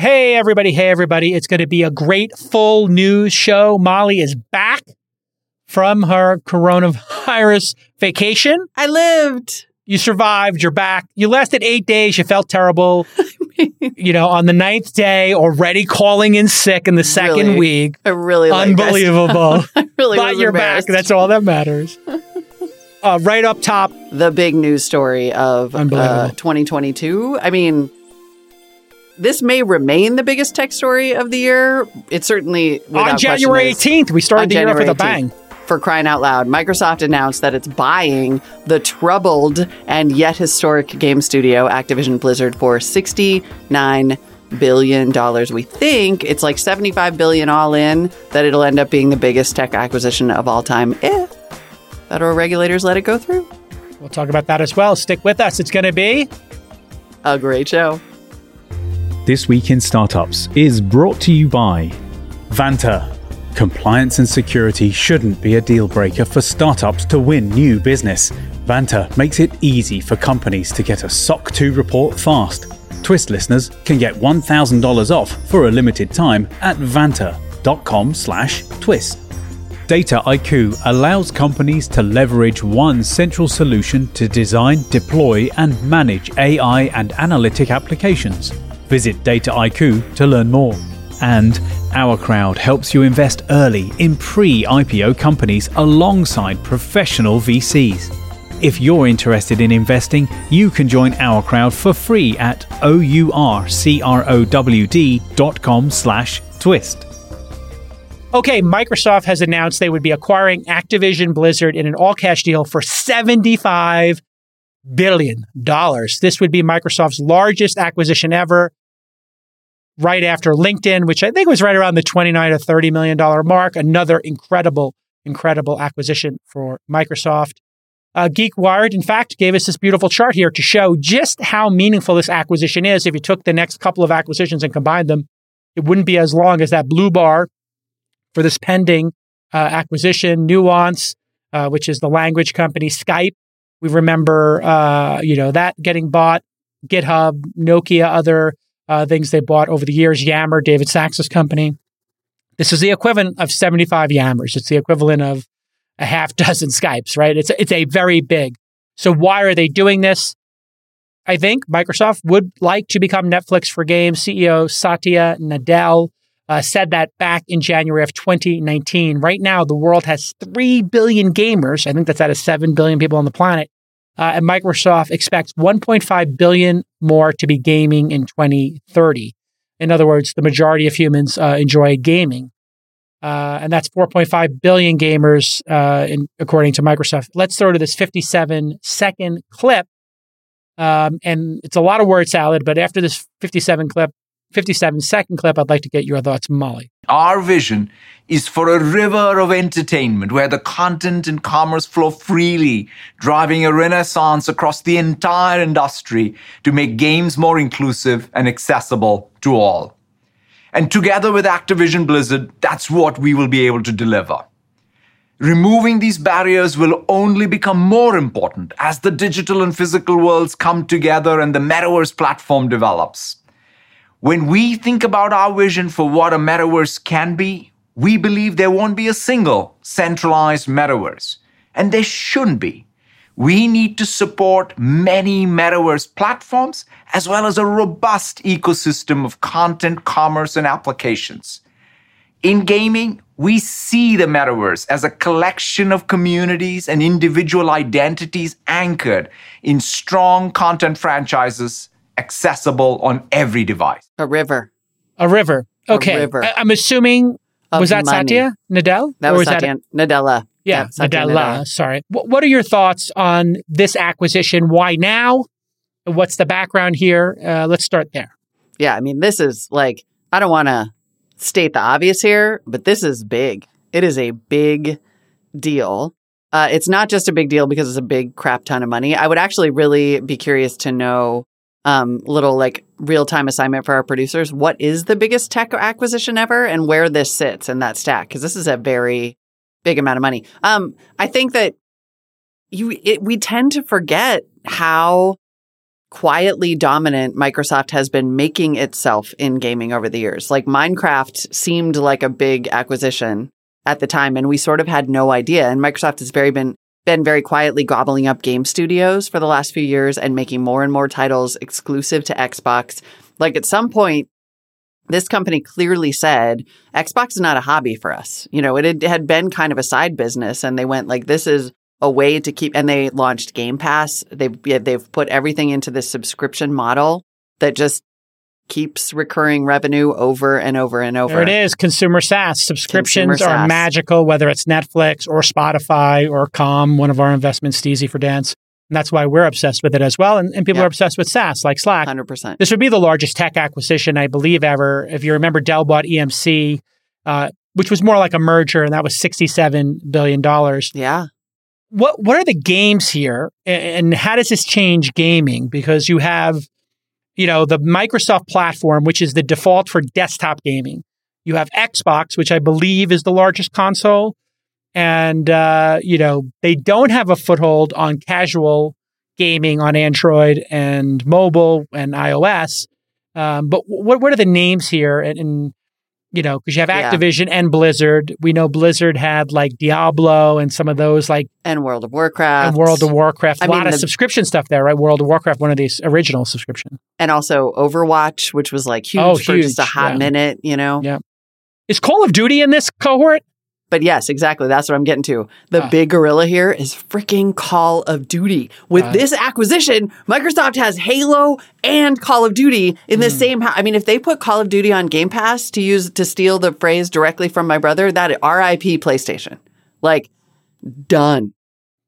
Hey, everybody. Hey, everybody. It's going to be a great full news show. Molly is back from her coronavirus vacation. I lived. You survived. You're back. You lasted eight days. You felt terrible. you know, on the ninth day, already calling in sick in the second Really? week. I really like. Unbelievable. I really but you're back. That's all that matters. Uh, right up top, the big news story of uh, 2022. I mean, this may remain the biggest tech story of the year. It certainly on January 18th, we started the year with a bang. For crying out loud, Microsoft announced that it's buying the troubled and yet historic game studio Activision Blizzard for $69 billion. We think it's like 75 billion all in, that it'll end up being the biggest tech acquisition of all time if federal regulators let it go through. We'll talk about that as well. Stick with us. It's going to be A great show. This Week in Startups is brought to you by Vanta. Compliance and security shouldn't be a deal breaker for startups to win new business. Vanta makes it easy for companies to get a SOC 2 report fast. Twist listeners can get $1,000 off for a limited time at vanta.com slash twist. Dataiku allows companies to leverage one central solution to design, deploy, and manage AI and analytic applications. Visit Dataiku to learn more. And Our Crowd helps you invest early in pre IPO companies alongside professional VCs. If you're interested in investing, you can join Our Crowd for free at ourcrowd.com slash twist. Okay, Microsoft has announced they would be acquiring Activision Blizzard in an all cash deal for $75 billion. This would be Microsoft's largest acquisition ever, right after LinkedIn, which I think was right around the 29 to $30 million mark. Another incredible, incredible acquisition for Microsoft. Uh, in fact, gave us this beautiful chart here to show just how meaningful this acquisition is. If you took the next couple of acquisitions and combined them, it wouldn't be as long as that blue bar for this pending uh, acquisition. Nuance, uh, which is the language company, Skype. We remember, uh, you know, that getting bought. GitHub, Nokia, other uh, things they bought over the years. Yammer, David Sacks's company. This is the equivalent of 75 Yammers. It's the equivalent of a half dozen Skypes, right? It's it's a very big. So why are they doing this? I think Microsoft would like to become Netflix for games. CEO Satya Nadella uh, said that back in January of 2019. Right now, the world has 3 billion gamers. I think that's out of 7 billion people on the planet. Uh, and Microsoft expects 1.5 billion more to be gaming in 2030. In other words, the majority of humans uh, enjoy gaming. Uh, and that's 4.5 billion gamers, uh, in, according to Microsoft. Let's throw to this 57 second clip. Um, and it's a lot of word salad, but after this 57 clip, 57 second clip, I'd like to get your thoughts, Molly. Our vision is for a river of entertainment where the content and commerce flow freely, driving a renaissance across the entire industry to make games more inclusive and accessible to all. And together with Activision Blizzard, that's what we will be able to deliver. Removing these barriers will only become more important as the digital and physical worlds come together and the metaverse platform develops. When we think about our vision for what a metaverse can be, we believe there won't be a single centralized metaverse. And there shouldn't be. We need to support many metaverse platforms as well as a robust ecosystem of content, commerce, and applications. In gaming, we see the metaverse as a collection of communities and individual identities anchored in strong content franchises accessible on every device. A river. A river. A Okay. river I- I'm assuming, was that money. Satya Nadell? That Or was that- Satya Nadella. Yeah, Satya Nadella. Sorry. What, what are your thoughts on this acquisition? Why now? What's the background here? Uh, let's start there. Yeah, I mean, this is like, I don't want to state the obvious here, but this is big. It is a big deal. Uh, it's not just a big deal because it's a big crap ton of money. I would actually really be curious to know, um, little like real time assignment for our producers. What is the biggest tech acquisition ever and where this sits in that stack? Because this is a very big amount of money. Um, I think that you, it, we tend to forget how quietly dominant Microsoft has been making itself in gaming over the years. Like Minecraft seemed like a big acquisition at the time, and we sort of had no idea. And Microsoft has very been been very quietly gobbling up game studios for the last few years and making more and more titles exclusive to Xbox. Like at some point, this company clearly said Xbox is not a hobby for us. You know, it had been kind of a side business, and they went like, "This is a way to keep." And they launched Game Pass. They've they've put everything into this subscription model that just keeps recurring revenue over and over and over. There it is, consumer SaaS. Subscriptions Consumer are SaaS. magical, whether it's Netflix or Spotify or Calm, one of our investments, Steezy for Dance. And that's why we're obsessed with it as well. And, and people Yeah. are obsessed with SaaS like Slack. Hundred percent. This would be the largest tech acquisition, I believe, ever. If you remember, Dell bought EMC, uh, which was more like a merger, and that was $67 billion. Yeah. What, what are the games here, and how does this change gaming? Because you have, you know, the Microsoft platform, which is the default for desktop gaming. You have Xbox, which I believe is the largest console. And, uh, you know, they don't have a foothold on casual gaming on Android and mobile and iOS. Um, but what what are the names here? And, and you know, because you have Yeah. Activision and Blizzard. We know Blizzard had like Diablo and some of those like And World of Warcraft. and World of Warcraft. A I lot mean, of the- subscription stuff there, right? World of Warcraft, one of these original subscription. and also Overwatch, which was like oh, huge Oh, for just a hot yeah. minute, you know. Yeah. Is Call of Duty in this cohort? But yes, exactly. That's what I'm getting to. The Ah. big gorilla here is freaking Call of Duty. With Ah. this acquisition, Microsoft has Halo and Call of Duty in Hmm. the same. hou- I mean, if they put Call of Duty on Game Pass to use to steal the phrase directly from my brother, that R.I.P. PlayStation. Like done.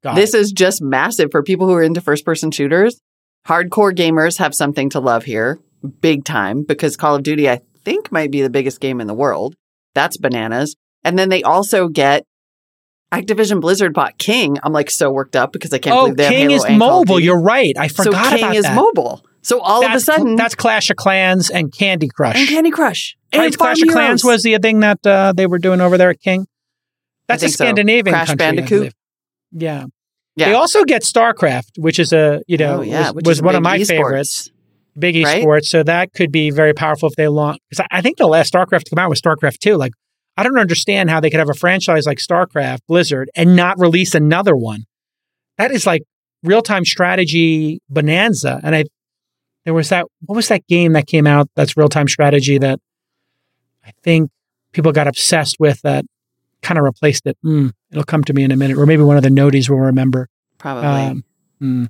Got This it. is just massive for people who are into first person shooters. Hardcore gamers have something to love here, big time, because Call of Duty, I think, might be the biggest game in the world. That's bananas. And then they also get Activision Blizzard bought King. I'm like so worked up because I can't oh, believe they have King Halo is mobile. You're right. I forgot so King about is that. mobile. So all that's, of a sudden, that's Clash of Clans and Candy Crush. and Candy Crush right? and Clash Farm of Clans was the thing that uh, they were doing over there at King. That's a think so. Scandinavian Crash country. Bandicoot? Yeah. yeah. They also get StarCraft, which is a you know oh, yeah, was, was one of my esports. favorites. Big Right? esports, so that could be very powerful if they launch. Because I I think the last StarCraft to come out was StarCraft two. Like, I don't understand how they could have a franchise like StarCraft, Blizzard, and not release another one. That is like real time strategy bonanza. And I, there was that. What was that game that came out? That's real time strategy that I think people got obsessed with. That kind of replaced it. Mm, it'll come to me in a minute, or maybe one of the noties will remember. Probably. Um, mm.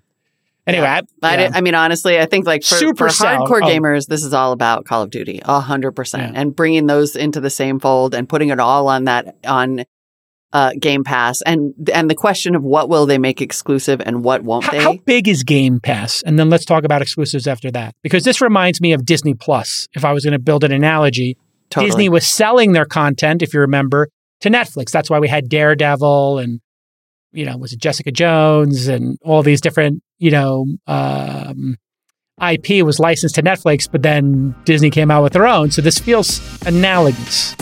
Anyway, Yeah. I, yeah. I mean, honestly, I think like for, for hardcore Oh. gamers, this is all about Call of Duty, a hundred percent, and bringing those into the same fold and putting it all on that on uh, Game Pass, and and the question of what will they make exclusive and what won't How, they? how big is Game Pass? And then let's talk about exclusives after that. Because this reminds me of Disney Plus. If I was going to build an analogy, Totally. Disney was selling their content, if you remember, to Netflix. That's why we had Daredevil and, you know, was it Jessica Jones and all these different, you know, um, IP was licensed to Netflix, but then Disney came out with their own. So this feels analogous.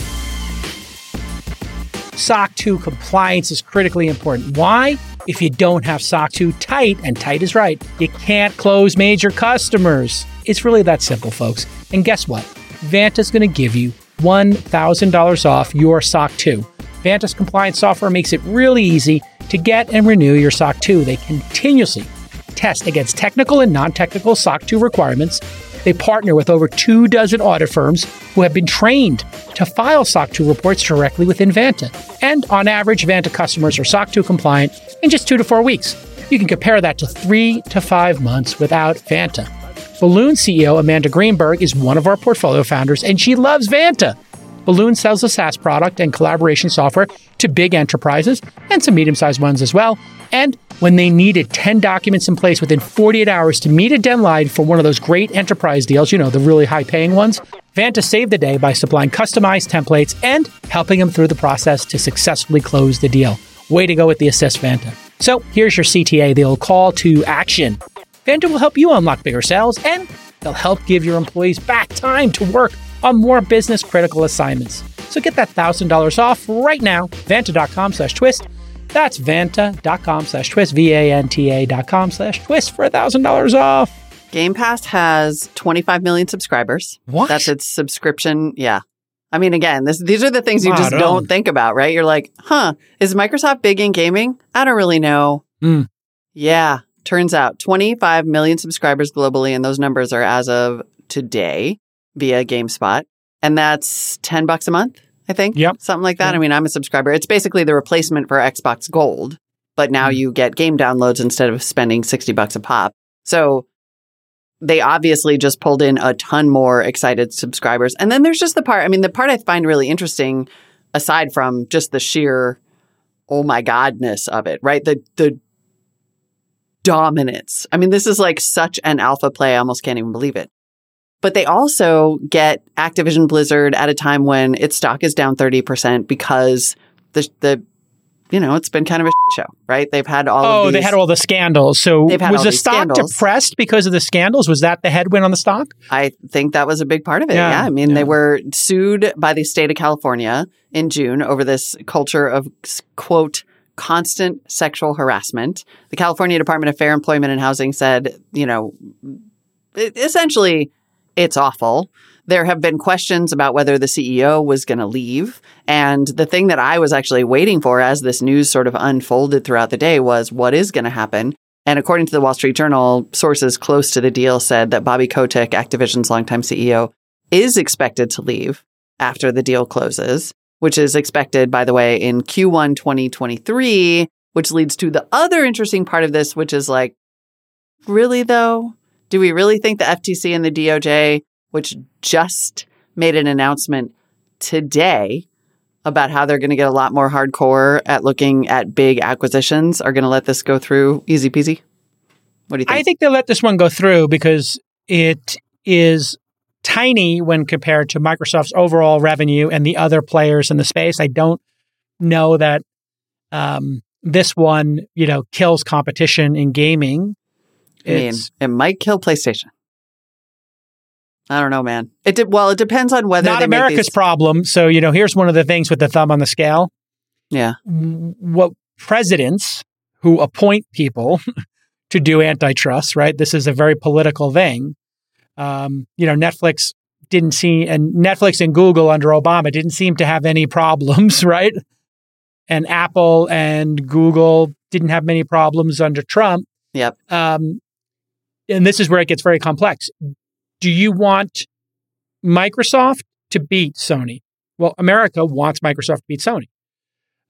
SOC 2 compliance is critically important. Why? If you don't have SOC 2 tight, and tight is right, you can't close major customers. It's really that simple, folks. And guess what? Vanta's going to give you $1,000 off your SOC 2. Vanta's compliance software makes it really easy to get and renew your SOC 2. They continuously test against technical and non technical SOC 2 requirements. They partner with over two dozen audit firms who have been trained to file SOC 2 reports directly within Vanta. And on average, Vanta customers are SOC 2 compliant in just two to four weeks. You can compare that to three to five months without Vanta. Balloon CEO Amanda Greenberg is one of our portfolio founders, and she loves Vanta. Balloon sells a SaaS product and collaboration software to big enterprises and some medium sized ones as well. And when they needed 10 documents in place within 48 hours to meet a deadline for one of those great enterprise deals, you know, the really high paying ones, Vanta saved the day by supplying customized templates and helping them through the process to successfully close the deal. Way to go with the Assist Vanta. So here's your CTA, the old call to action. Vanta will help you unlock bigger sales and they'll help give your employees back time to work on more business critical assignments. So get that $1,000 off right now, vanta.com slash twist. That's vanta.com slash twist, V-A-N-T-A dot com slash twist for $1,000 off. Game Pass has 25 million subscribers. What? That's its subscription. Yeah. I mean, again, this, these are the things you just don't think about, right? You're like, huh, is Microsoft big in gaming? I don't really know. Mm. Yeah. Turns out 25 million subscribers globally, and those numbers are as of today via GameSpot. And that's 10 bucks a month, I think. Yep. Something like that. Yeah. I mean, I'm a subscriber. It's basically the replacement for Xbox Gold, but now Mm. you get game downloads instead of spending 60 bucks a pop. So they obviously just pulled in a ton more excited subscribers. And then there's just the part, I mean, the part I find really interesting, aside from just the sheer, oh my godness of it, right? The, the dominance. I mean, this is like such an alpha play. I almost can't even believe it. But they also get Activision Blizzard at a time when its stock is down 30% because the, the, you know, it's been kind of a show, right? They've had all of Oh, these. they had all the scandals. So They've was all the stock scandals. depressed because of the scandals? Was that the headwind on the stock? I think that was a big part of it. Yeah, Yeah. I mean, yeah. they were sued by the state of California in June over this culture of, quote, constant sexual harassment. The California Department of Fair Employment and Housing said, you know, essentially, it's awful. There have been questions about whether the CEO was going to leave. And the thing that I was actually waiting for as this news sort of unfolded throughout the day was what is going to happen? And according to the Wall Street Journal, sources close to the deal said that Bobby Kotick, Activision's longtime CEO, is expected to leave after the deal closes, which is expected, by the way, in Q1 2023, which leads to the other interesting part of this, which is like, really though? Do we really think the FTC and the DOJ, which just made an announcement today about how they're going to get a lot more hardcore at looking at big acquisitions, are going to let this go through easy peasy? What do you think? I think they'll let this one go through because it is tiny when compared to Microsoft's overall revenue and the other players in the space. I don't know that um, this one, you know, kills competition in gaming. I mean, it might kill PlayStation. I don't know, man. It did, well, it depends on whether not America's these- problem. So, you know, here's one of the things with the thumb on the scale. Yeah, what presidents who appoint people to do antitrust, right? This is a very political thing. Um, you know, Netflix didn't see, and Netflix and Google under Obama didn't seem to have any problems, right? And Apple and Google didn't have many problems under Trump. Yep. Um, and this is where it gets very complex. Do you want Microsoft to beat Sony? Well, America wants Microsoft to beat Sony.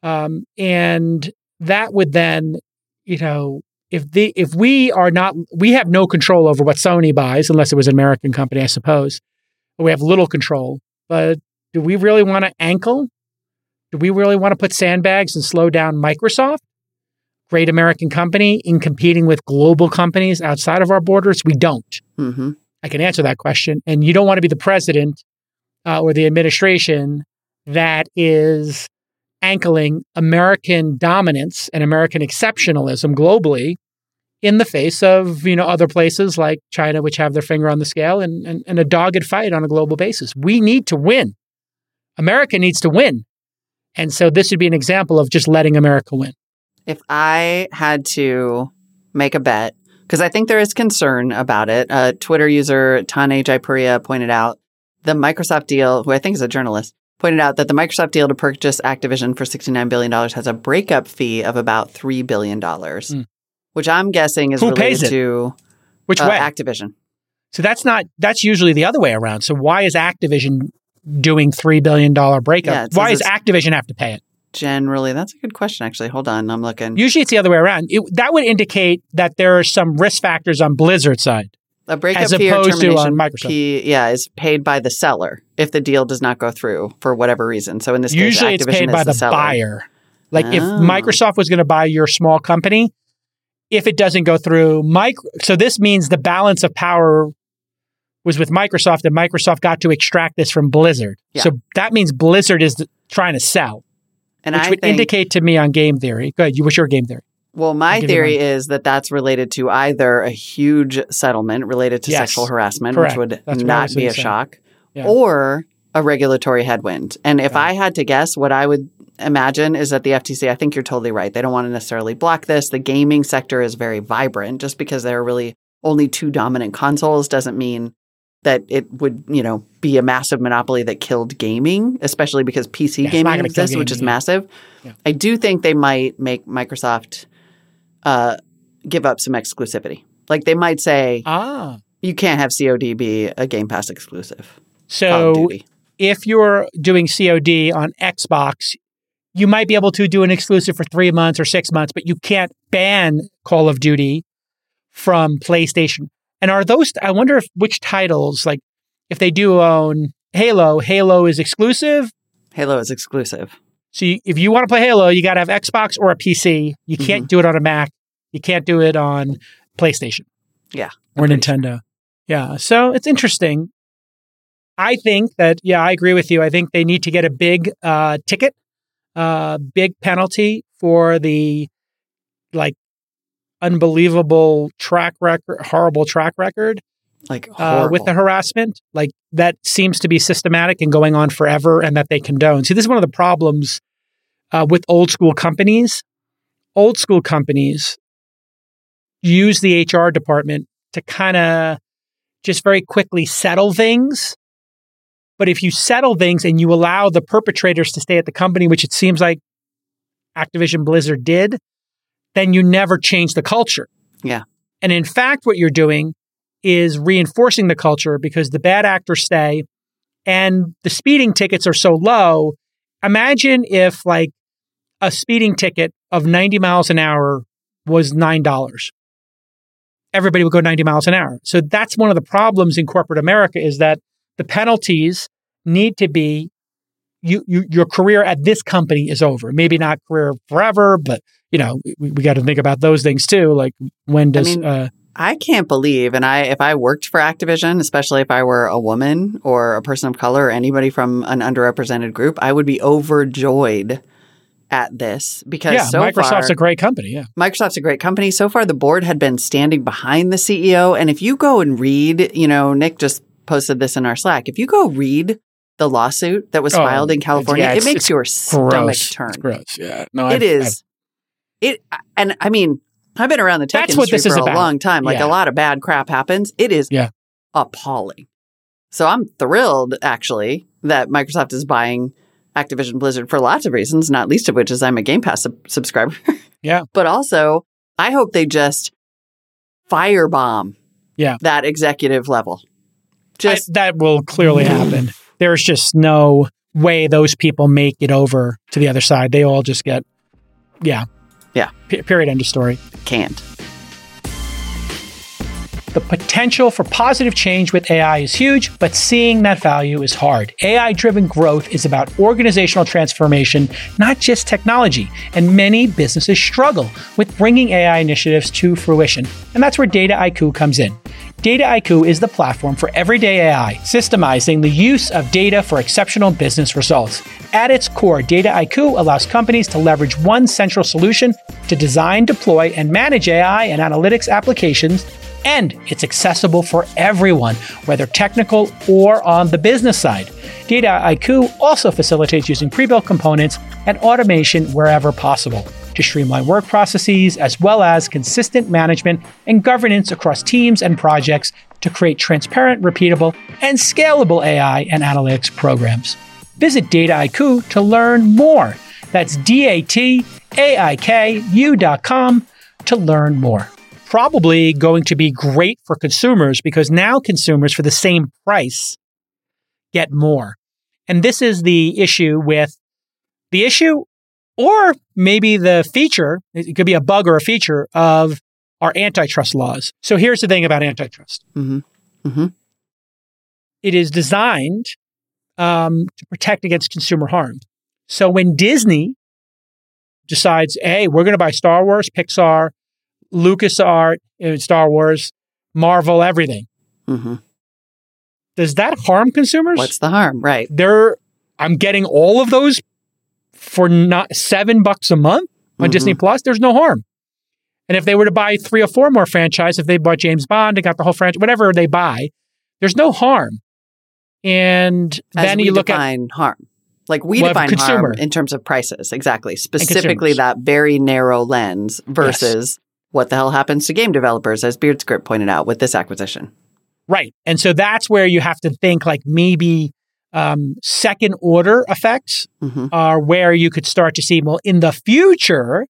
Um, and that would then, you know, if the if we are not, we have no control over what Sony buys, unless it was an American company, I suppose. But We have little control. But do we really want to ankle? Do we really want to put sandbags and slow down Microsoft, great American company, in competing with global companies outside of our borders? We don't. hmm I can answer that question. And you don't want to be the president uh, or the administration that is ankling American dominance and American exceptionalism globally in the face of you know other places like China, which have their finger on the scale, and, and, and a dogged fight on a global basis. We need to win. America needs to win. And so this would be an example of just letting America win. If I had to make a bet, because I think there is concern about it, uh, Twitter user Tanay Jaipuria pointed out the Microsoft deal, who I think is a journalist, pointed out that the Microsoft deal to purchase Activision for $69 billion has a breakup fee of about $3 billion, Mm. which I'm guessing is Who related pays it? to Which uh, way? Activision. So that's not that's usually the other way around. So why is Activision doing three billion dollar breakup? Yeah, why does Activision have to pay it? Generally, that's a good question, actually. Hold on. I'm looking. Usually it's the other way around. It, that would indicate that there are some risk factors on Blizzard's side. A breakup as fee or opposed to on termination Microsoft. fee, yeah, is paid by the seller if the deal does not go through for whatever reason. So in this Usually case, it's Activision paid is by the, the, buyer. Like if Oh. Microsoft was going to buy your small company, if it doesn't go through Mike, so this means the balance of power was with Microsoft, and Microsoft got to extract this from Blizzard. Yeah. So that means Blizzard is trying to sell, And which I would think, indicate to me on game theory. Go ahead. You, what's your game theory? well, my I'll give you theory is that that's related to either a huge settlement related to Yes. sexual harassment, Correct. which would That's not be a say. shock, Yeah. or a regulatory headwind. And if Yeah. I had to guess, what I would imagine is that the FTC, I think you're totally right. They don't want to necessarily block this. The gaming sector is very vibrant just because there are really only two dominant consoles doesn't mean that it would, you know, be a massive monopoly that killed gaming, especially because PC Yeah, gaming exists, which is yeah. massive. Yeah. I do think they might make Microsoft uh, give up some exclusivity. Like they might say Ah. you can't have COD be a Game Pass exclusive. So if you're doing COD on Xbox, you might be able to do an exclusive for three months or six months, but you can't ban Call of Duty from PlayStation. And are those, I wonder if which titles, like if they do own Halo, Halo is exclusive. Halo is exclusive. So you, if you want to play Halo, you got to have Xbox or a PC. You Mm-hmm. can't do it on a Mac. You can't do it on PlayStation. Yeah, Or I'm Nintendo. Yeah. So it's interesting. I think that, yeah, I agree with you. I think they need to get a big uh, ticket, uh, big penalty for the like unbelievable track record, horrible track record Like uh, with the harassment. Like that seems to be systematic and going on forever and that they condone. See, this is one of the problems uh, with old school companies. Old school companies use the HR department to kind of just very quickly settle things. But if you settle things and you allow the perpetrators to stay at the company, which it seems like Activision Blizzard did, then you never change the culture. Yeah. And in fact, what you're doing is reinforcing the culture because the bad actors stay and the speeding tickets are so low. Imagine if like a speeding ticket of 90 miles an hour was $9. Everybody would go 90 miles an hour. So that's one of the problems in corporate America is that the penalties need to be you, you your career at this company is over. Maybe not career forever, but you know, we, we got to think about those things too. Like when does mean, uh, I can't believe, and I if I worked for Activision, especially if I were a woman or a person of color or anybody from an underrepresented group, I would be overjoyed at this because yeah, so Microsoft's far a great company. Yeah. Microsoft's a great company. So far, the board had been standing behind the CEO, and if you go and read, you know, Nick just posted this in our Slack. If you go read the lawsuit that was Oh, filed in California, yeah, it makes your stomach turn. It's gross. Yeah. No, It I've- is. It and I mean, I've been around the tech That's industry for a about. long time. Like Yeah. a lot of bad crap happens. It is Yeah. appalling. So I'm thrilled actually that Microsoft is buying Activision Blizzard for lots of reasons, not least of which is I'm a Game Pass sub- subscriber. Yeah. But also, I hope they just firebomb Yeah. that executive level. I- Just that will clearly happen. There's just no way those people make it over to the other side. They all just get, yeah. Yeah. P- period. End of story. can't. The potential for positive change with AI is huge, but seeing that value is hard. AI driven growth is about organizational transformation, not just technology, and many businesses struggle with bringing AI initiatives to fruition. And that's where Dataiku comes in. Dataiku is the platform for everyday AI, systemizing the use of data for exceptional business results. At its core, Dataiku allows companies to leverage one central solution to design, deploy, and manage AI and analytics applications and it's accessible for everyone, whether technical or on the business side. Data IQ also facilitates using pre built components and automation wherever possible to streamline work processes as well as consistent management and governance across teams and projects to create transparent, repeatable, and scalable AI and analytics programs. Visit Dataiku to learn more. That's D A T A I K U.com to learn more probably going to be great for consumers because now consumers for the same price get more. And this is the issue with the issue or maybe the feature, it could be a bug or a feature of our antitrust laws. So here's the thing about antitrust. Mm-hmm. It is designed um, to protect against consumer harm. So when Disney decides, hey, we're going to buy Star Wars, Pixar, LucasArt, uh, Star Wars, Marvel, everything. Mm-hmm. Does that harm consumers? What's the harm? Right. They're I'm getting all of those for not seven bucks a month on Mhm. Disney Plus. There's no harm. And if they were to buy three or four more franchise, if they bought James Bond and got the whole franchise, whatever they buy, there's no harm. And As then you look at harm. Like we Well, define consumer. harm in terms of prices, exactly. Specifically, that very narrow lens versus what the hell happens to game developers, as Beardscript pointed out with this acquisition. Right. And so that's where you have to think like maybe um, second order effects hmm are where you could start to see, well, in the future,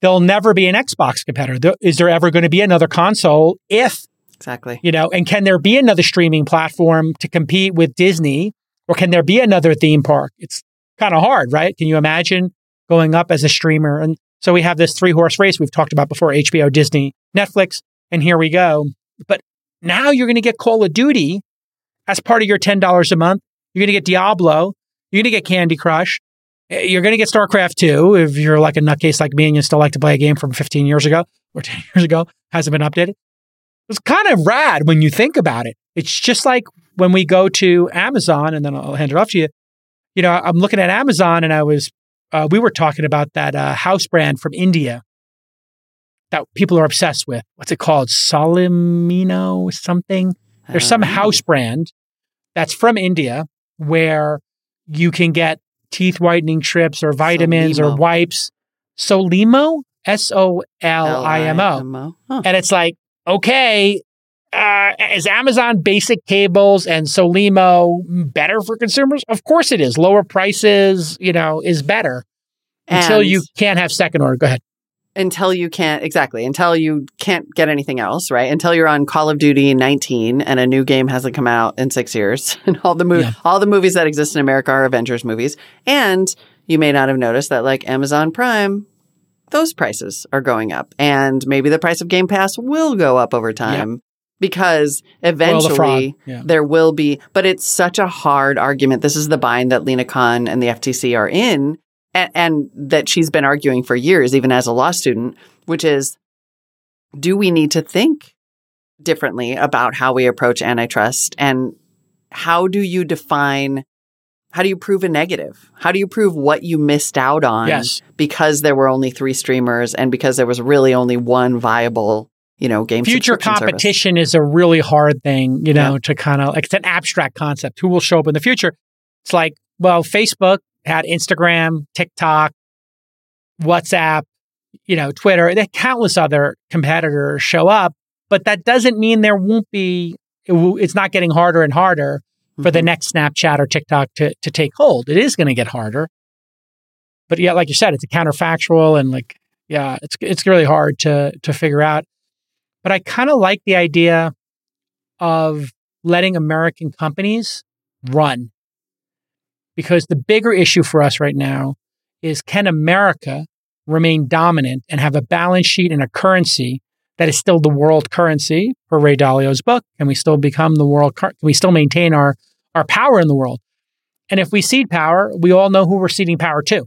there'll never be an Xbox competitor. Is there ever going to be another console if, Exactly. you know, and can there be another streaming platform to compete with Disney or can there be another theme park? It's kind of hard, right? Can you imagine going up as a streamer? And so we have this three horse race we've talked about before HBO, Disney, Netflix, and here we go. But now you're going to get Call of Duty as part of your $10 a month. You're going to get Diablo. You're going to get Candy Crush. Eh, You're going to get StarCraft 2 if you're like a nutcase like me and you still like to play a game from 15 years ago or 10 years ago, hasn't been updated. It's kind of rad when you think about it. It's just like when we go to Amazon, and then I'll hand it off to you. You know, I'm looking at Amazon and I was, uh, we were talking about that uh, house brand from India that people are obsessed with. What's it called? Salimino something? There's some know. house brand that's from India where you can get teeth whitening strips or vitamins or wipes. Solimo, S O L I M O. And it's like, okay, uh, is Amazon basic cables and Solimo better for consumers? Of course it is. Lower prices, you know, is better until you can't have second order. Go ahead. until you can't exactly until you can't get anything else right until you're on call of duty 19 and a new game hasn't come out in six years and all the mo- Yeah. all the movies that exist in america are avengers movies and you may not have noticed that like amazon prime those prices are going up and maybe the price of game pass will go up over time because Well, the eventually Yeah. there will be, but it's such a hard argument. This is the bind that Lina Khan and the FTC are in, and, and that she's been arguing for years, even as a law student, which is do we need to think differently about how we approach antitrust? And how do you define, how do you prove a negative? How do you prove what you missed out on Yes. because there were only three streamers and because there was really only one viable, you know, game Future subscription service? competition is a really hard thing, you know, to kind of like it's an abstract concept. Who will show up in the future? It's like, well, Facebook had Instagram, TikTok, WhatsApp, you know, Twitter, and countless other competitors show up, but that doesn't mean there won't be. It will, it's not getting harder and harder for the Mhm. next Snapchat or TikTok to to take hold. It is going to get harder, but yeah, like you said, it's a counterfactual and like yeah, it's it's really hard to to figure out. But I kind of like the idea of letting American companies run because the bigger issue for us right now is can America remain dominant and have a balance sheet and a currency that is still the world currency per Ray Dalio's book? Can we still become the world? Can we still maintain our our power in the world? And if we cede power, we all know who we're ceding power to.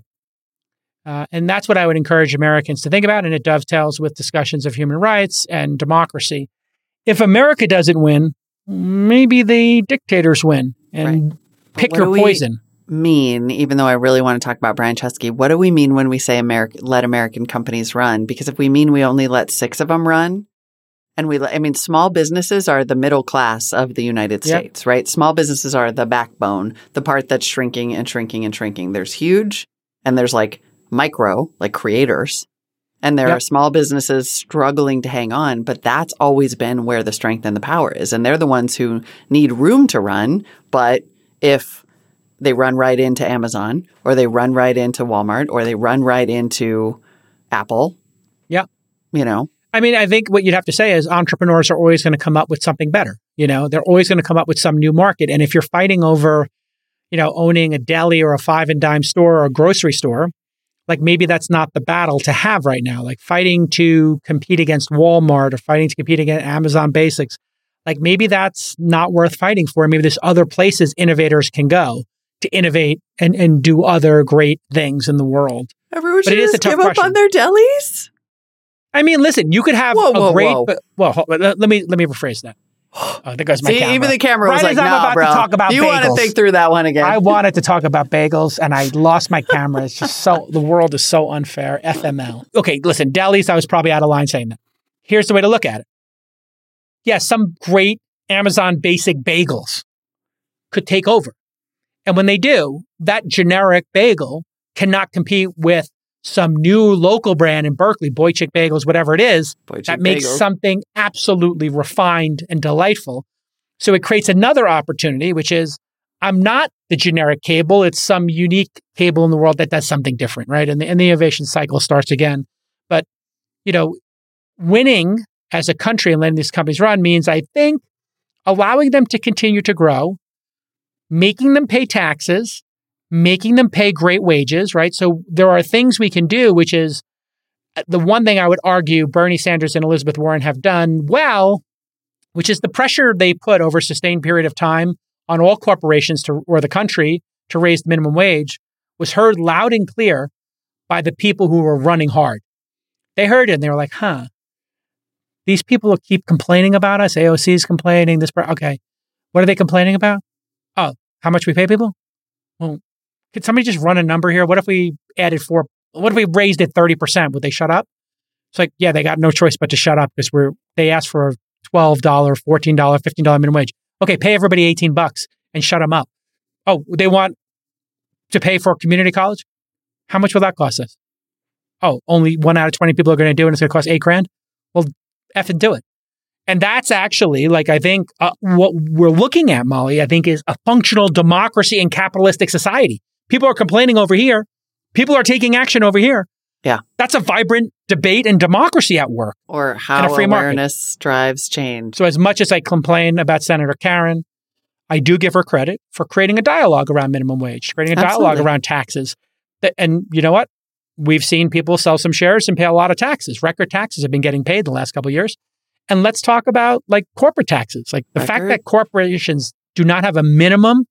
Uh, and that's what I would encourage Americans to think about. And it dovetails with discussions of human rights and democracy. If America doesn't win, maybe the dictators win and But pick what your poison. mean, even though I really want to talk about Brian Chesky, what do we mean when we say America, let American companies run? Because if we mean we only let six of them run, and we, I mean, small businesses are the middle class of the United Yep. States, right? Small businesses are the backbone, the part that's shrinking and shrinking and shrinking. There's huge, and there's like micro, like creators. And there Yep. are small businesses struggling to hang on, but that's always been where the strength and the power is. And they're the ones who need room to run. But if they run right into Amazon or they run right into Walmart or they run right into Apple. Yeah. You know, I mean, I think what you'd have to say is entrepreneurs are always going to come up with something better. You know, they're always going to come up with some new market. And if you're fighting over, you know, owning a deli or a five and dime store or a grocery store, like maybe that's not the battle to have right now. Like fighting to compete against Walmart or fighting to compete against Amazon Basics, like maybe that's not worth fighting for. Maybe there's other places innovators can go to innovate and, and do other great things in the world. everyone But it is a tough give up on their delis. I mean, listen, you could have Whoa, a whoa, great, whoa. but, well, let me let me rephrase that. Oh, there goes my See, camera. even the camera was like, as I'm "Nah, about bro, to talk about you want to think through that one again." I wanted to talk about bagels, and I lost my camera. It's just so the world is so unfair. FML. Okay, listen, delis. I was probably out of line saying that. Here's the way to look at it. Yeah, some great Amazon basic bagels could take over, and when they do, that generic bagel cannot compete with some new local brand in Berkeley, Boichik Bagels, whatever it is, that makes bagels. something absolutely refined and delightful. So it creates another opportunity, which is I'm not the generic cable. It's some unique cable in the world that does something different, right? And the, and the innovation cycle starts again. But, you know, winning as a country and letting these companies run means I think allowing them to continue to grow, making them pay taxes, making them pay great wages, right? So there are things we can do, which is uh, the one thing I would argue Bernie Sanders and Elizabeth Warren have done well, which is the pressure they put over a sustained period of time on all corporations to, or the country to raise the minimum wage was heard loud and clear by the people who were running hard. They heard it and they were like, huh, these people will keep complaining about us. AOC is complaining. This, okay. What are they complaining about? Oh, how much we pay people? Well, could somebody just run a number here? What if we added four? What if we raised it 30%? Would they shut up? It's like, yeah, they got no choice but to shut up because we're, they asked for a $12, $14, $15 minimum wage. Okay, pay everybody 18 bucks and shut them up. Oh, they want to pay for community college? How much will that cost us? Oh, only one out of 20 people are going to do it and it's going to cost eight grand? Well, F and do it. And that's actually, like, I think uh, what we're looking at, Molly, I think is a functional democracy and capitalistic society. People are complaining over here. People are taking action over here. Yeah. That's a vibrant debate and democracy at work. or how a free market. awareness drives change. So, as much as I complain about Senator Karen, I do give her credit for creating a dialogue around minimum wage, creating a dialogue around taxes. And you know what? We've seen people sell some shares and pay a lot of taxes. Record taxes have been getting paid the last couple of years. And let's talk about like corporate taxes. Like the fact that corporations do not have a minimum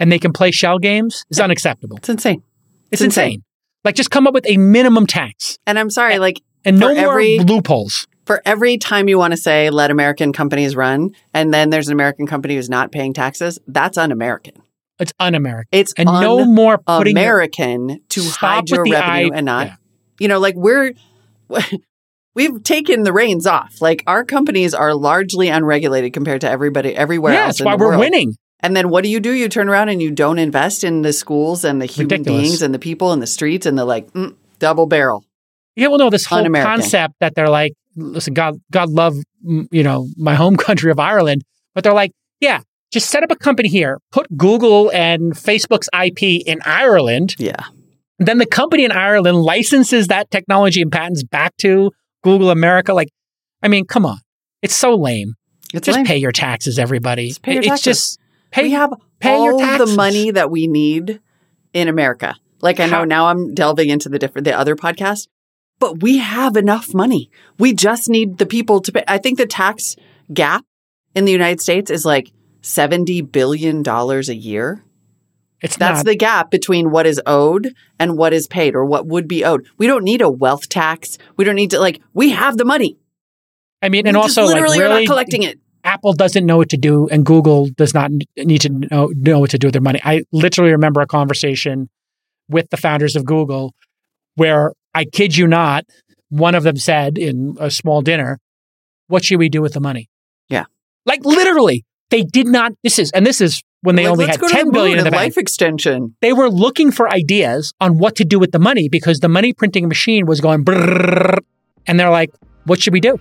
and they can play shell games is unacceptable. It's insane. It's, It's insane. insane. Like just come up with a minimum tax And I'm sorry, like and no For more loopholes. for every time you want to say let American companies run, and then there's an American company who's not paying taxes, that's un-American. It's un-American. It's And no more putting American to hide your with the revenue I- and not, yeah. you know, like we're. We've taken the reins off. Like our companies are largely unregulated compared to everybody everywhere Yeah, else. that's why we're world. winning. And then what do you do? You turn around and you don't invest in the schools and the human Ridiculous. beings and the people and the streets and the like mm, double barrel. Yeah, well, no, this whole concept that they're like, listen, God, God love, you know, my home country of Ireland, but they're like, yeah, just set up a company here, put Google and Facebook's IP in Ireland, Yeah. then the company in Ireland licenses that technology and patents back to Google America. Like, I mean, come on, it's so lame. It's Just lame. pay your taxes, everybody. Just pay your it's taxes. just pay. we have pay all your the money that we need in America. Like I know How- now I'm delving into the different the other podcast, but we have enough money. We just need the people to pay. I think the tax gap in the United States is like seventy billion dollars a year. it's That's not. the gap between what is owed and what is paid or what would be owed. We don't need a wealth tax. We don't need to like we have the money. I mean, and we also just like literally are not collecting it. Apple doesn't know what to do, and Google does not need to know, know what to do with their money. I literally remember a conversation with the founders of Google where I kid you not, one of them said in a small dinner, What should we do with the money? Yeah. Like literally, they did not. This is, and this is when they Like, only had go to 10 the billion in the bank. life extension. They were looking for ideas on what to do with the money because the money printing machine was going brrrr, and they're like, what should we do?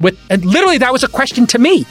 With and literally that was a question to me.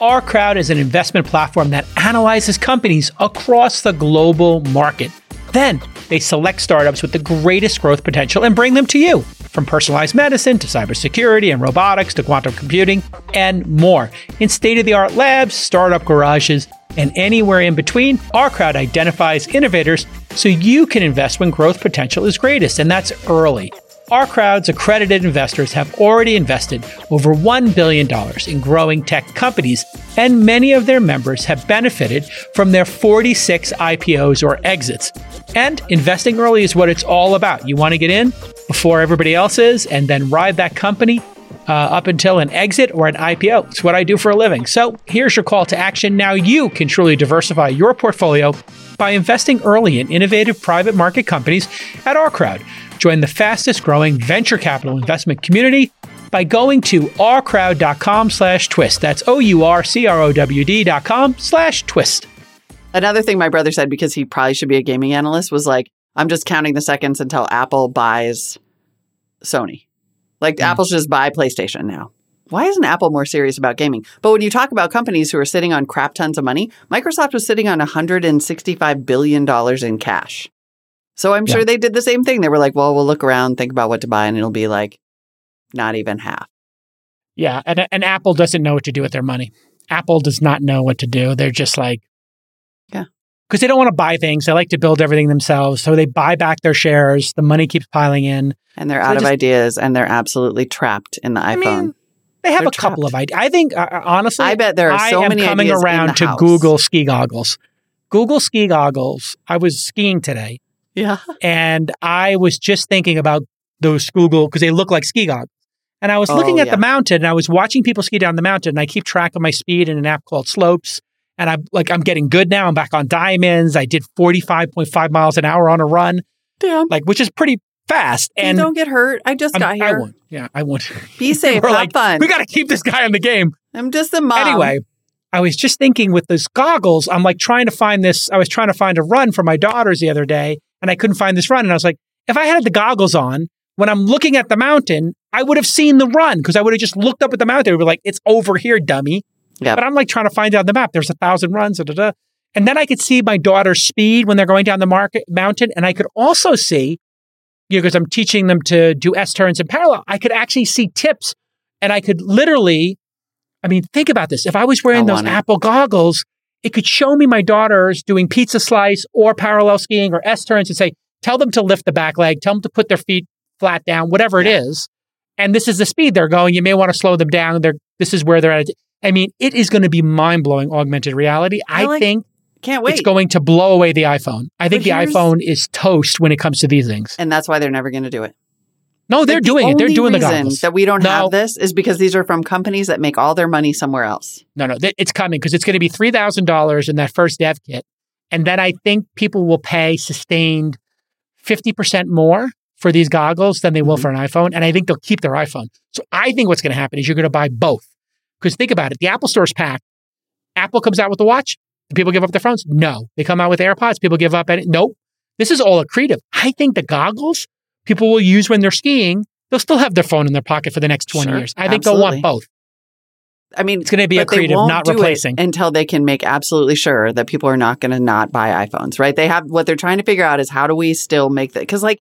Our Crowd is an investment platform that analyzes companies across the global market. Then they select startups with the greatest growth potential and bring them to you. From personalized medicine to cybersecurity and robotics to quantum computing and more. In state of the art labs, startup garages, and anywhere in between, our crowd identifies innovators so you can invest when growth potential is greatest, and that's early. Our crowd's accredited investors have already invested over $1 billion in growing tech companies, and many of their members have benefited from their 46 IPOs or exits. And investing early is what it's all about. You want to get in before everybody else is, and then ride that company uh, up until an exit or an IPO. It's what I do for a living. So here's your call to action. Now you can truly diversify your portfolio by investing early in innovative private market companies at our crowd. Join the fastest growing venture capital investment community by going to ourcrowd.com slash twist. That's O-U-R-C-R-O-W-D dot com slash twist. Another thing my brother said because he probably should be a gaming analyst was like, I'm just counting the seconds until Apple buys Sony. Like Mm. Apple should just buy PlayStation now. Why isn't Apple more serious about gaming? But when you talk about companies who are sitting on crap tons of money, Microsoft was sitting on 165 billion dollars in cash. So I'm Yeah. sure they did the same thing. They were like, "Well, we'll look around, think about what to buy, and it'll be like not even half." Yeah, and and Apple doesn't know what to do with their money. Apple does not know what to do. They're just like, Yeah. because they don't want to buy things. They like to build everything themselves, so they buy back their shares. The money keeps piling in. And they're So out of just- ideas, and they're absolutely trapped in the iPhone. I mean, they have They're a couple of ideas. I think uh, uh, honestly, I bet there are I so am many coming ideas in around to house. Google ski goggles. Google ski goggles. I was skiing today, yeah, and I was just thinking about those Google because they look like ski goggles. And I was Oh, looking at yeah. the mountain, and I was watching people ski down the mountain. And I keep track of my speed in an app called Slopes. And I'm like, I'm getting good now. I'm back on diamonds. I did 45.5 miles an hour on a run, damn. like which is pretty fast. And And don't get hurt. I just I'm- got I won't. Yeah, I won't. Be safe. We're have like, fun. we got to keep this guy in the game. I'm just a mom. Anyway, I was just thinking with those goggles, I'm like trying to find this. I was trying to find a run for my daughters the other day, and I couldn't find this run. And I was like, if I had the goggles on, when I'm looking at the mountain, I would have seen the run because I would have just looked up at the mountain. and be like, it's over here, dummy. Yep. But I'm like trying to find it on the map. There's a thousand runs, da, da, da. and then I could see my daughter's speed when they're going down the market mountain, and I could also see, you know, because I'm teaching them to do S turns in parallel. I could actually see tips, and I could literally I mean, think about this. If I was wearing I those. Apple goggles, it could show me my daughters doing pizza slice or parallel skiing or S turns and say, tell them to lift the back leg, tell them to put their feet flat down, whatever it is. And this is the speed they're going. You may want to slow them down. They're, this is where they're at. I mean, it is going to be mind blowing augmented reality. I, I like- think Can't wait. it's going to blow away the iPhone. I think the iPhone is toast when it comes to these things. and that's why they're never going to do it. No, they're Like, doing it. They're doing the reason goggles. That we don't No. have this is because these are from companies that make all their money somewhere else. No, no, th- it's coming because it's going to be three thousand dollars in that first dev kit, and then I think people will pay sustained fifty percent more for these goggles than they will Mhm. for an iPhone, and I think they'll keep their iPhone. So I think what's going to happen is you're going to buy both because think about it: the Apple Store's packed. Apple comes out with the watch, do people give up their phones? No, they come out with AirPods, people give up. Any- nope, this is all accretive. I think the goggles people will use when they're skiing. They'll still have their phone in their pocket for the next twenty Sure, years. I think they'll want both. I mean, It's going to be accretive, won't not replacing. until they can make absolutely sure that people are not going to not buy iPhones, right? They have what they're trying to figure out is how do we still make that? Because, like,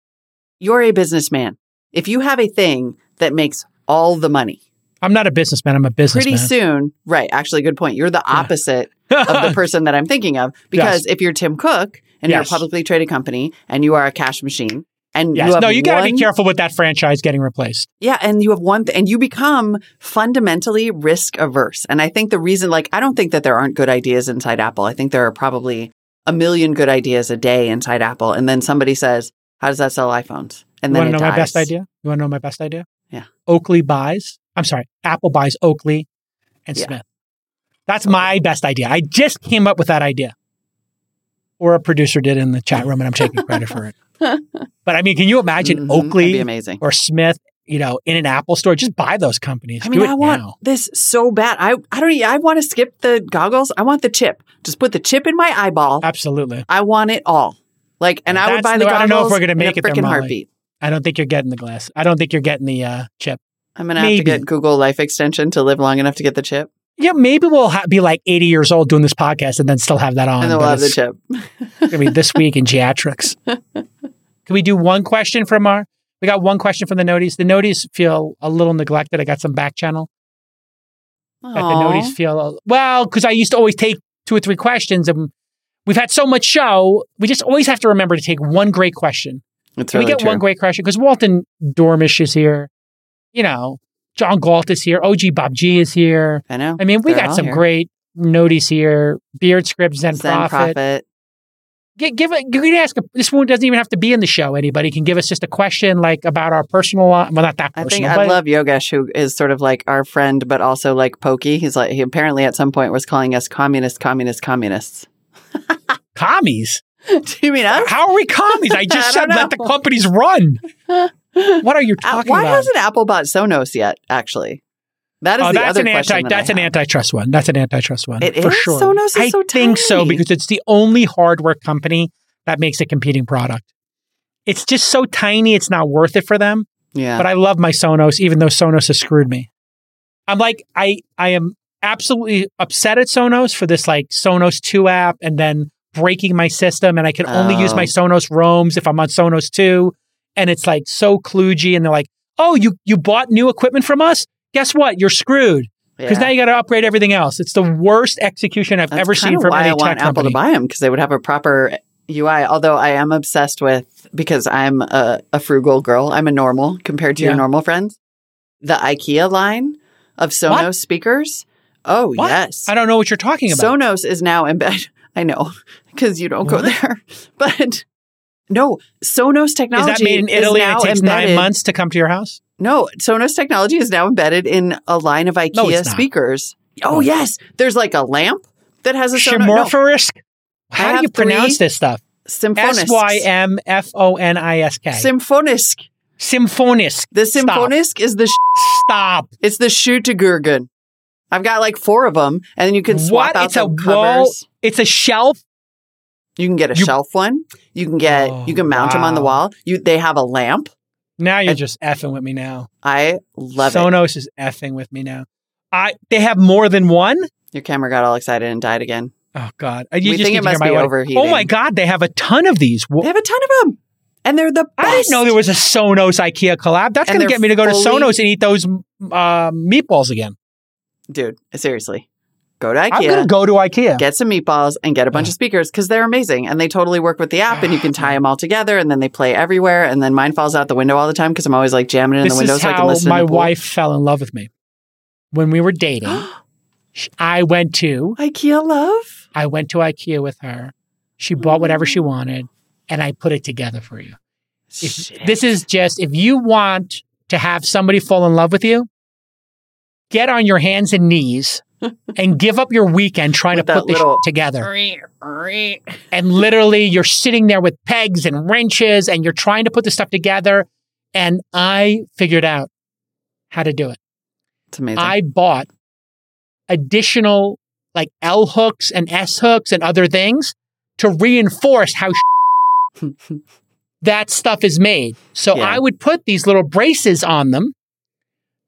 you're a businessman. If you have a thing that makes all the money, I'm not a businessman. I'm a businessman. pretty soon, right? Actually, good point. You're the opposite of the person that I'm thinking of. Because if you're Tim Cook and you're a publicly traded company and you are a cash machine and Yes. you no, you got to be careful with that franchise getting replaced. Yeah, and you have one, th- and you become fundamentally risk averse. And I think the reason, like, I don't think that there aren't good ideas inside Apple. I think there are probably a million good ideas a day inside Apple. And then somebody says, "How does that sell iPhones?" And You then want to know my best idea? You want to know my best idea? Yeah. Oakley buys. I'm sorry. Apple buys Oakley and Yeah. Smith. That's my best idea. I just came up with that idea. Or a producer did in the chat room, and I'm taking credit for it. But I mean, can you imagine Mhm, be Oakley amazing. or Smith, you know, in an Apple store? Just buy those companies. I mean, Do it I want now. this so bad. I I don't. I want to skip the goggles. I want the chip. Just put the chip in my eyeball. Absolutely. I want it all. Like, and I would buy the I goggles. don't know if we're gonna in make it freaking heartbeat. I don't think you're getting the glass. I don't think you're getting the uh, chip. I'm gonna have to get Google Life Extension to live long enough to get the chip, Yeah, maybe we'll ha- be like 80 years old doing this podcast and then still have that on. and then we'll have the chip. Gonna be this week in geriatrics. Can we do one question from our? We got one question from the noties. The noties feel a little neglected. I got some back channel that the noties feel well because I used to always take two or three questions, and we've had so much show. We just always have to remember to take one great question. It's Can really we get true. one great question? Because Walton Dormish is here. You know, John Galt is here. OG Bob G is here. I know. I mean, we They're got some here. great noties here. Beard Script, Zen, Zen Prophet. Prophet. Gi- give it. You can ask. A, this one doesn't even have to be in the show. Anybody can give us just a question like about our personal. Well, not that I think I love Yogesh, who is sort of like our friend, but also like pokey. He's like he apparently at some point was calling us communist, communist, communists. commies. Do you mean us? How are we commies? I just I said let the companies run. What are you Uh, talking why about? Why hasn't Apple bought Sonos yet? Actually, that is oh, the that's other an question. anti. that I That's an have. antitrust one. That's an antitrust one. It for is? sure. Sonos is I so think so because it's the only hardware company that makes a competing product. it's just so tiny, it's not worth it for them. Yeah. But I love my Sonos, even though Sonos has screwed me. I'm like, I I am absolutely upset at Sonos for this like Sonos 2 app and then breaking my system and I can only use Oh. my Sonos roams if I'm on Sonos 2 and it's like so kludgy and they're like, "Oh, you you bought new equipment from us? Guess what? You're screwed." Because Yeah. now you got to upgrade everything else. It's the worst execution I've That's ever seen from why any I want Apple company. to buy them because they would have a proper UI. Although I am obsessed with because I'm a, a frugal girl. I'm a normal compared to Yeah. your normal friends. The IKEA line of Sonos What? speakers. Oh What? yes, I don't know what you're talking about. Sonos is now embedded. I know because you don't go there, but no, Sonos technology Is that made in Italy and it takes embedded. nine months to come to your house? No, Sonos technology is now embedded in a line of IKEA No, speakers. Oh No. yes, there's like a lamp that has a Sonos. No, How do you pronounce this stuff? Symfonisk. S Y M F O N I S K. Symfonisk. Symfonisk. The Stop. Symfonisk is the sh- Stop. it's the Schüttegurgen. I've got like four of them, and then you can swap What? out It's a covers. wall. It's a shelf. You can get a You- shelf one. You can get Oh, you can mount them on the wall. You they have a lamp. Now you're And- just effing with me now. I love it. Sonos is effing with me now. I they have more than one. Your camera got all excited and died again. Oh God! You We just think it must be audio. overheating. Oh my God! They have a ton of these. They have a ton of them, and they're the best. I didn't know there was a Sonos IKEA collab. That's going to get me to go to Sonos and eat those uh, meatballs again. dude. Seriously, go to IKEA. I'm going to go to IKEA. get some meatballs and get a bunch of speakers because they're amazing and they totally work with the app and you can tie them all together and then they play everywhere and then mine falls out the window all the time because I'm always like jamming it in this the window is so I can how listen. my in the pool. wife fell in love with me. When we were dating, I went to IKEA love. I went to IKEA with her. She bought whatever she mm. wanted, and I put it together for you. If, this is just if you want to have somebody fall in love with you, get on your hands and knees and give up your weekend trying With to put this little- shit together. And literally, you're sitting there with pegs and wrenches, and you're trying to put this stuff together. And I figured out how to do it. it's amazing. I bought additional like L hooks and S hooks and other things to reinforce how that stuff is made. So Yeah. I would put these little braces on them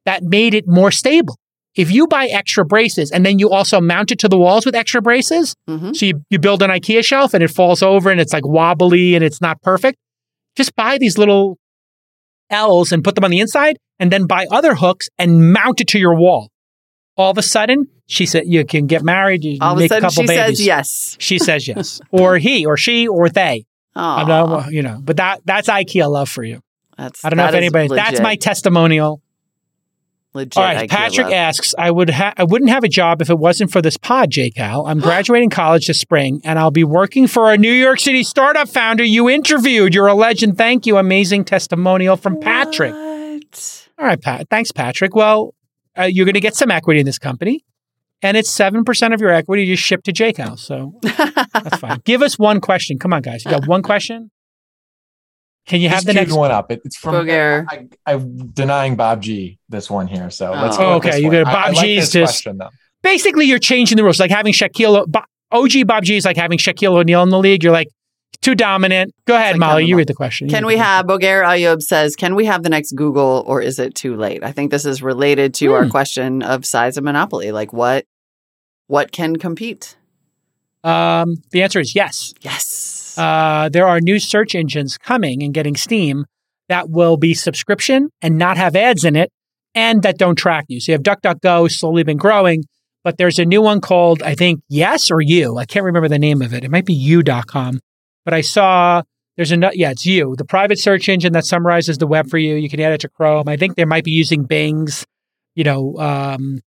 that made it more stable. If you buy extra braces and then you also mount it to the walls with extra braces, Mhm. so you, you build an IKEA shelf and it falls over and it's like wobbly and it's not perfect, just buy these little L's and put them on the inside and then buy other hooks and mount it to your wall. All of a sudden, she said, you can get married, you all of a sudden she babies. says yes. She says yes. or he, or she, or they. I don't know, you know, but that that's IKEA love for you. that's, I don't know if anybody. That's my testimonial. Legit. All right, Patrick love. asks, I would ha- I wouldn't have a job if it wasn't for this pod, J Cal. I'm graduating college this spring, and I'll be working for a New York City startup founder you interviewed. You're a legend. Thank you. Amazing testimonial from Patrick. What? All right, Pat. Thanks, Patrick. Well, uh, you're going to get some equity in this company, and it's seven percent of your equity you just ship to J Cal. So that's fine. Give us one question. Come on, guys. You got one question? Can you have Just the queued next? one up. It, it's from Boger. I, I'm denying Bob G this one here. So let's Oh. go. with Okay, you one. got I- I Bob like G's this just- question though. basically you're changing the rules, like having Shaquille. Bo- OG Bob G is like having Shaquille O'Neal in the league. You're like too dominant. Go ahead, like Molly. You read the question. Can we have Boger Ayub says, can we have the next Google or is it too late? I think this is related to our Hmm. question of size of monopoly. Like what what can compete? Um, the answer is yes. Yes. Uh, there are new search engines coming and getting Steam that will be subscription and not have ads in it, and that don't track you. So you have DuckDuckGo slowly been growing, but there's a new one called I think Yes or You. I can't remember the name of it. It might be You.com, but I saw. There's a no- yeah, it's you, the private search engine that summarizes the web for you. You can add it to Chrome. I think they might be using Bing's, you know, um,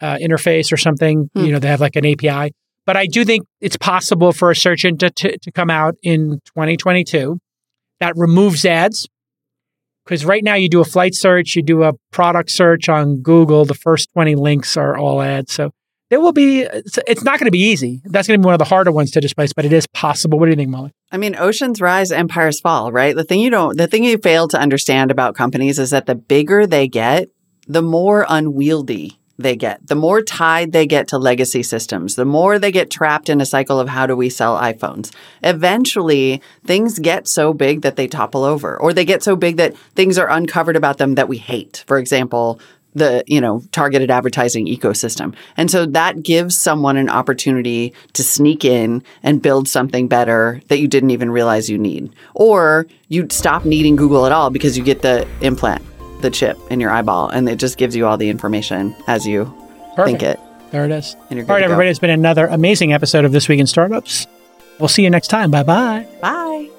uh, interface or something. Hmm. You know, they have like an API. But I do think it's possible for a search engine to, to come out in 2022 that removes ads. Because right now you do a flight search, you do a product search on Google, the first 20 links are all ads. So there will be, it's not going to be easy. That's going to be one of the harder ones to displace, but it is possible. What do you think, Molly? I mean, oceans rise, empires fall, right? The thing you don't, the thing you fail to understand about companies is that the bigger they get, the more unwieldy they get, the more tied they get to legacy systems, the more they get trapped in a cycle of how do we sell iPhones. Eventually, things get so big that they topple over, or they get so big that things are uncovered about them that we hate. For example, the you know targeted advertising ecosystem and so that gives someone an opportunity to sneak in and build something better that you didn't even realize you need or you stop needing google at all because you get the implant the chip in your eyeball and it just gives you all the information as you Perfect. think it There it is. and you're good All right, to go. everybody. It's been another amazing episode of This Week in Startups. We'll see you next time. Bye bye. bye